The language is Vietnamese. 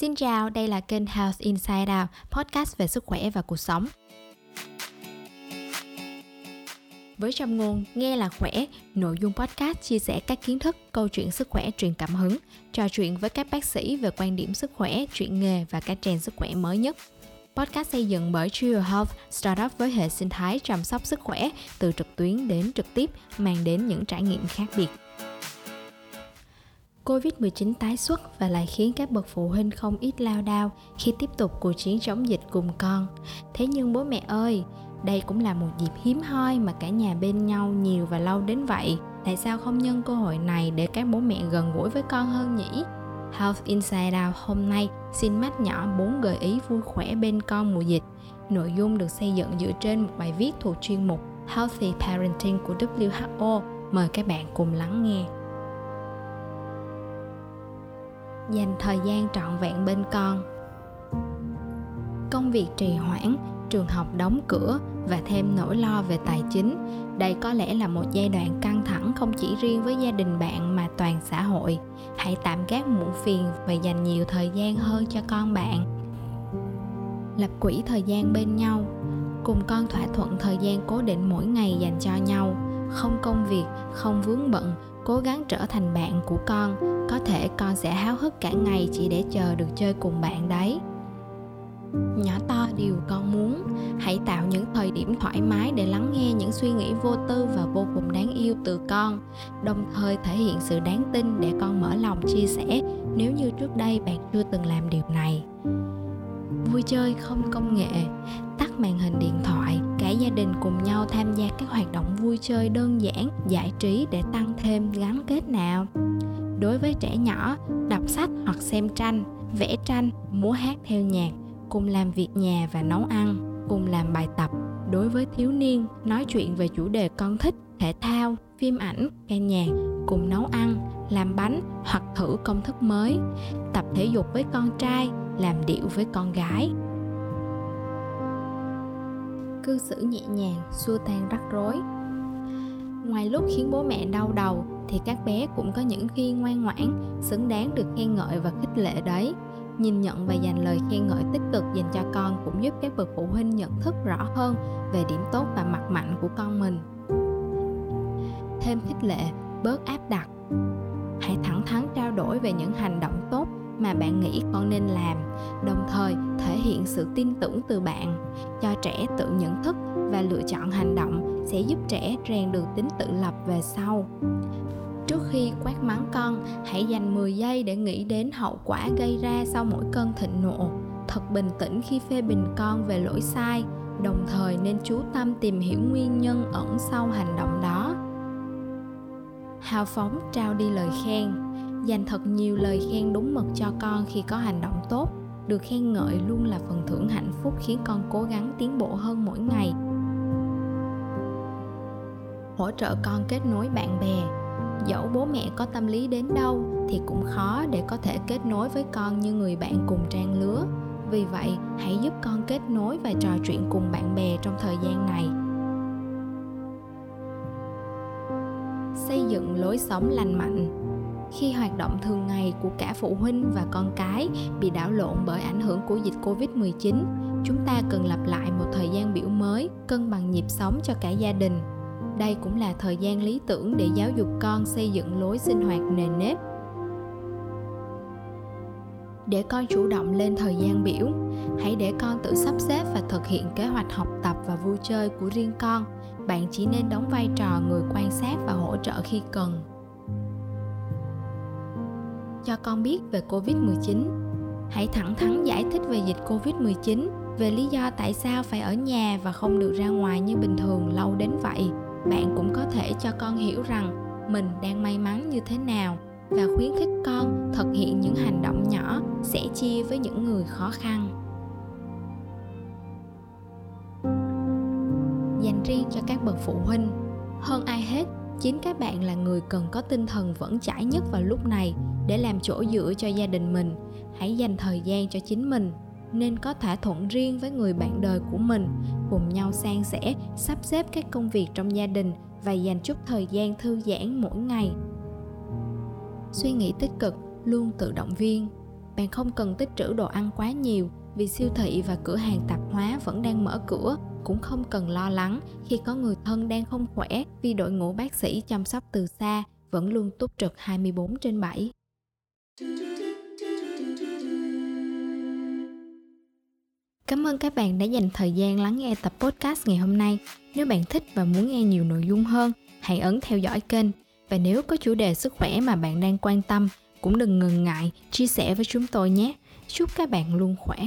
Xin chào, đây là kênh Health Inside Out, podcast về sức khỏe và cuộc sống. Với trong ngôn nghe là khỏe, nội dung podcast chia sẻ các kiến thức, câu chuyện sức khỏe truyền cảm hứng, trò chuyện với các bác sĩ về quan điểm sức khỏe, chuyện nghề và các trend sức khỏe mới nhất. Podcast xây dựng bởi Trio Health, startup với hệ sinh thái chăm sóc sức khỏe từ trực tuyến đến trực tiếp, mang đến những trải nghiệm khác biệt. Covid-19 tái xuất và lại khiến các bậc phụ huynh không ít lao đao khi tiếp tục cuộc chiến chống dịch cùng con. Thế nhưng bố mẹ ơi, đây cũng là một dịp hiếm hoi mà cả nhà bên nhau nhiều và lâu đến vậy. Tại sao không nhân cơ hội này để các bố mẹ gần gũi với con hơn nhỉ? Health Inside Out hôm nay xin mách nhỏ 4 gợi ý vui khỏe bên con mùa dịch. Nội dung được xây dựng dựa trên một bài viết thuộc chuyên mục Healthy Parenting của WHO. Mời các bạn cùng lắng nghe. Dành thời gian trọn vẹn bên con. Công việc trì hoãn, trường học đóng cửa và thêm nỗi lo về tài chính đây có lẽ là một giai đoạn căng thẳng không chỉ riêng với gia đình bạn mà toàn xã hội. Hãy tạm gác muộn phiền và dành nhiều thời gian hơn cho con bạn. Lập quỹ thời gian bên nhau cùng con thỏa thuận thời gian cố định mỗi ngày dành cho nhau. Không công việc không vướng bận cố gắng trở thành bạn của con có thể con sẽ háo hức cả ngày chỉ để chờ được chơi cùng bạn đấy. Nhỏ to điều con muốn, hãy tạo những thời điểm thoải mái để lắng nghe những suy nghĩ vô tư và vô cùng đáng yêu từ con, đồng thời thể hiện sự đáng tin để con mở lòng chia sẻ nếu như trước đây bạn chưa từng làm điều này. Vui chơi không công nghệ, tắt màn hình điện thoại, cả gia đình cùng nhau tham gia các hoạt động vui chơi đơn giản, giải trí để tăng thêm gắn kết nào đối với trẻ nhỏ, đọc sách hoặc xem tranh, vẽ tranh, múa hát theo nhạc, cùng làm việc nhà và nấu ăn, cùng làm bài tập. Đối với thiếu niên, nói chuyện về chủ đề con thích, thể thao, phim ảnh, ca nhạc, cùng nấu ăn, làm bánh hoặc thử công thức mới, tập thể dục với con trai, làm điệu với con gái. Cư xử nhẹ nhàng, xua tan rắc rối ngoài lúc khiến bố mẹ đau đầu, thì các bé cũng có những khi ngoan ngoãn, xứng đáng được khen ngợi và khích lệ đấy. Nhìn nhận và dành lời khen ngợi tích cực dành cho con cũng giúp các bậc phụ huynh nhận thức rõ hơn về điểm tốt và mặt mạnh của con mình. Thêm khích lệ, bớt áp đặt. Hãy thẳng thắn trao đổi về những hành động tốt mà bạn nghĩ con nên làm, đồng thời thể hiện sự tin tưởng từ bạn. Cho trẻ tự nhận thức và lựa chọn hành động sẽ giúp trẻ rèn được tính tự lập về sau Trước khi quát mắng con, hãy dành 10 giây để nghĩ đến hậu quả gây ra sau mỗi cơn thịnh nộ. Thật bình tĩnh khi phê bình con về lỗi sai, đồng thời nên chú tâm tìm hiểu nguyên nhân ẩn sau hành động đó. Hào phóng trao đi lời khen, dành thật nhiều lời khen đúng mực cho con khi có hành động tốt. Được khen ngợi luôn là phần thưởng hạnh phúc khiến con cố gắng tiến bộ hơn mỗi ngày. Hỗ trợ con kết nối bạn bè, dẫu bố mẹ có tâm lý đến đâu thì cũng khó để có thể kết nối với con như người bạn cùng trang lứa. Vì vậy hãy giúp con kết nối và trò chuyện cùng bạn bè trong thời gian này. Xây dựng lối sống lành mạnh. Khi hoạt động thường ngày của cả phụ huynh và con cái bị đảo lộn bởi ảnh hưởng của dịch Covid-19, chúng ta cần lập lại một thời gian biểu mới, cân bằng nhịp sống cho cả gia đình đây cũng là thời gian lý tưởng để giáo dục con xây dựng lối sinh hoạt nền nếp. Để con chủ động lên thời gian biểu, hãy để con tự sắp xếp và thực hiện kế hoạch học tập và vui chơi của riêng con. Bạn chỉ nên đóng vai trò người quan sát và hỗ trợ khi cần. Cho con biết về covid-19 hãy thẳng thắn giải thích về dịch covid-19 về lý do tại sao phải ở nhà và không được ra ngoài như bình thường lâu đến vậy bạn cũng có thể cho con hiểu rằng mình đang may mắn như thế nào và khuyến khích con thực hiện những hành động nhỏ sẻ chia với những người khó khăn. Dành riêng cho các bậc phụ huynh, hơn ai hết, chính các bạn là người cần có tinh thần vững chãi nhất vào lúc này để làm chỗ dựa cho gia đình mình. Hãy dành thời gian cho chính mình nên có thỏa thuận riêng với người bạn đời của mình. Cùng nhau san sẻ, sắp xếp các công việc trong gia đình và dành chút thời gian thư giãn mỗi ngày. Suy nghĩ tích cực, luôn tự động viên. Bạn không cần tích trữ đồ ăn quá nhiều, vì siêu thị và cửa hàng tạp hóa vẫn đang mở cửa. Cũng không cần lo lắng khi có người thân đang không khỏe, vì đội ngũ bác sĩ chăm sóc từ xa vẫn luôn túc trực 24 trên 7. Cảm ơn các bạn đã dành thời gian lắng nghe tập podcast ngày hôm nay. Nếu bạn thích và muốn nghe nhiều nội dung hơn, hãy ấn theo dõi kênh. Và nếu có chủ đề sức khỏe mà bạn đang quan tâm, cũng đừng ngần ngại chia sẻ với chúng tôi nhé. Chúc các bạn luôn khỏe.